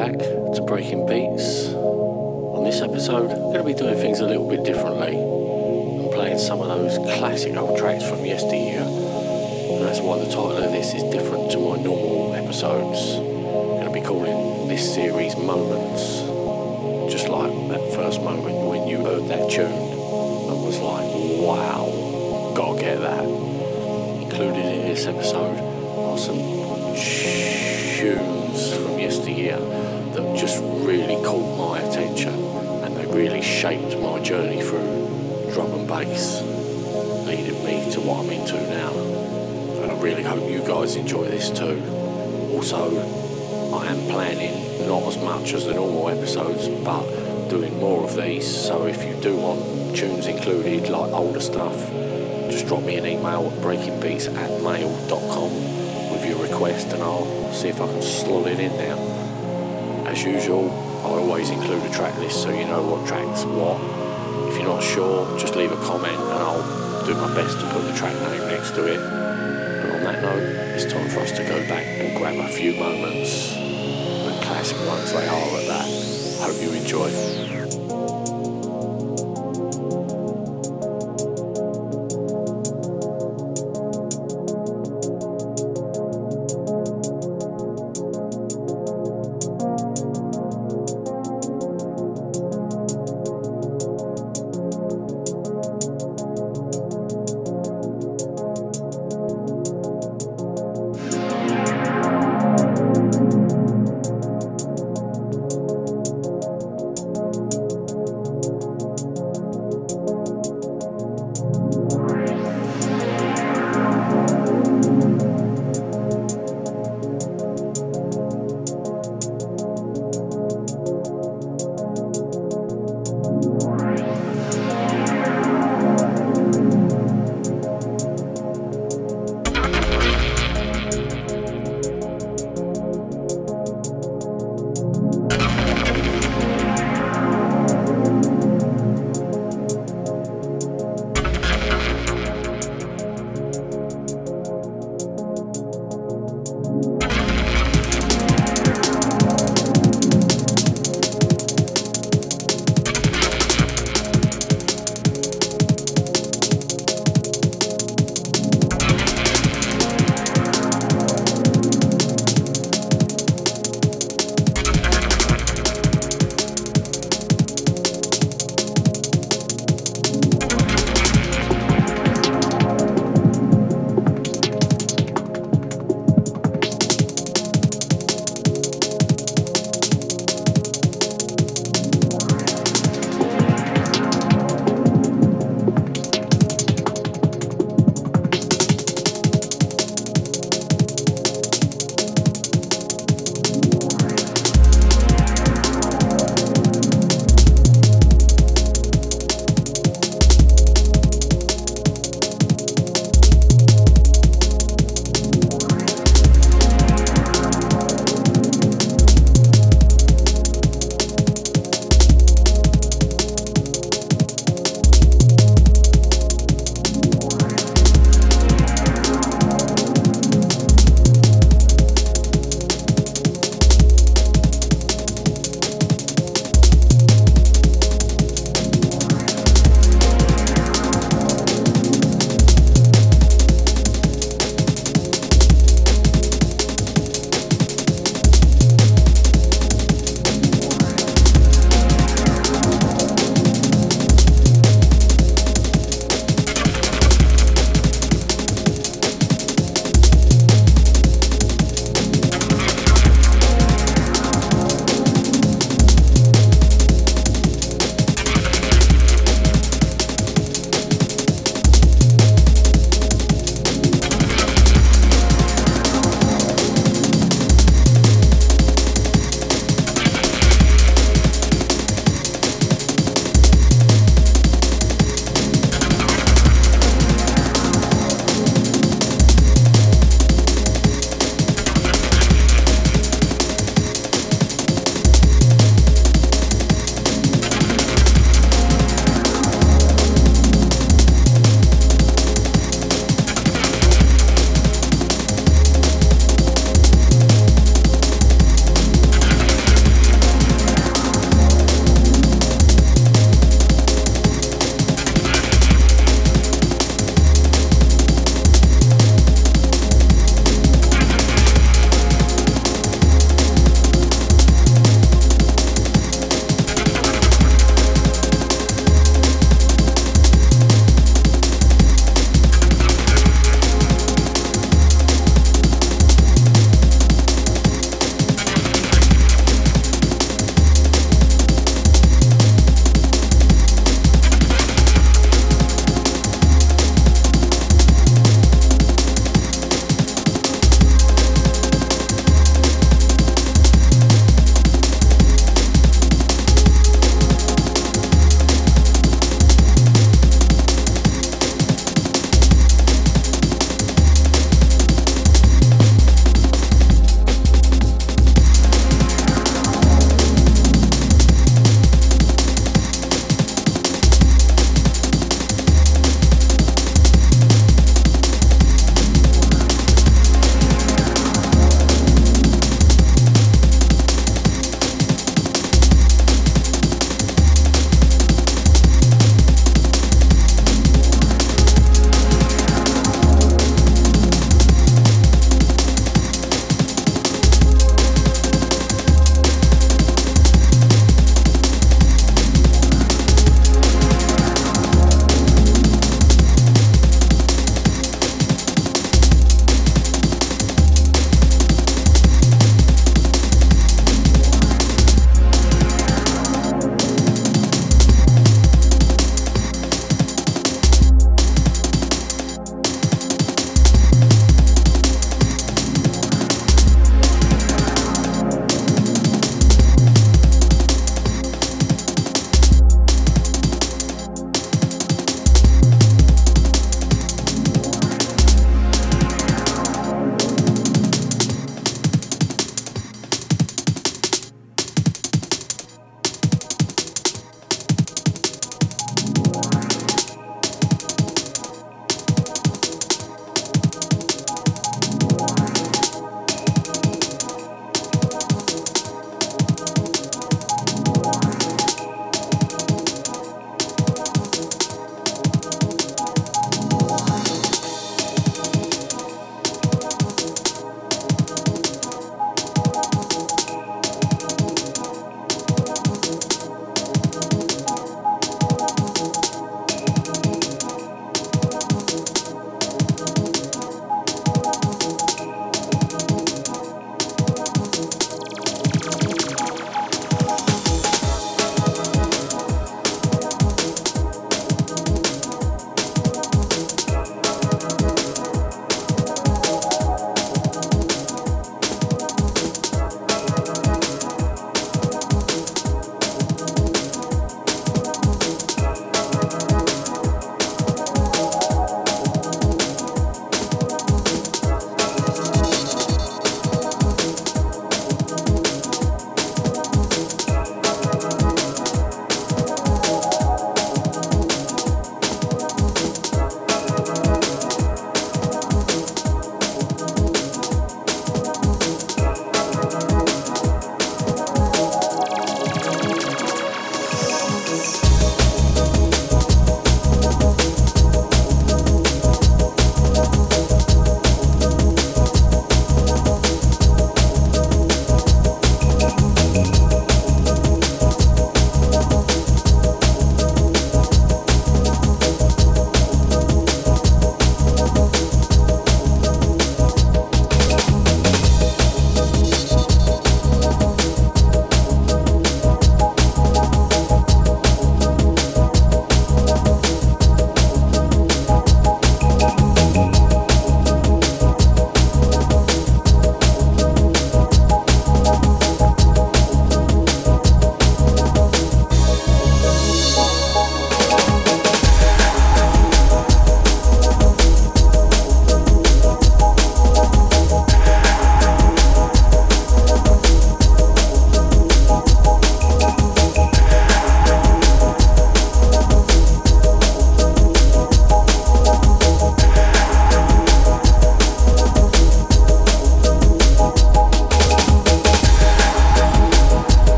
back to Breaking Beats. On this episode, I'm going to be doing things a little bit differently. I'm playing some of those classic old tracks from yesteryear, and that's why the title of this is different to my normal episodes. I'm going to be calling this series Moments, just like that first moment when you heard that tune and was like, wow, gotta get that. Included in this episode are some tunes from yesteryear just really caught my attention and they really shaped my journey through drum and bass, leading me to what I'm into now. And I really hope you guys enjoy this too. Also, I am planning not as much as the normal episodes, but doing more of these. So if you do want tunes included, like older stuff, just drop me an email at breakingbeats at mail.com with your request and I'll see if I can slot it in there. As usual, I always include a track list so you know what tracks what. If you're not sure, just leave a comment and I'll do my best to put the track name next to it. And on that note, it's time for us to go back and grab a few moments. And classic ones they are at that. Hope you enjoy.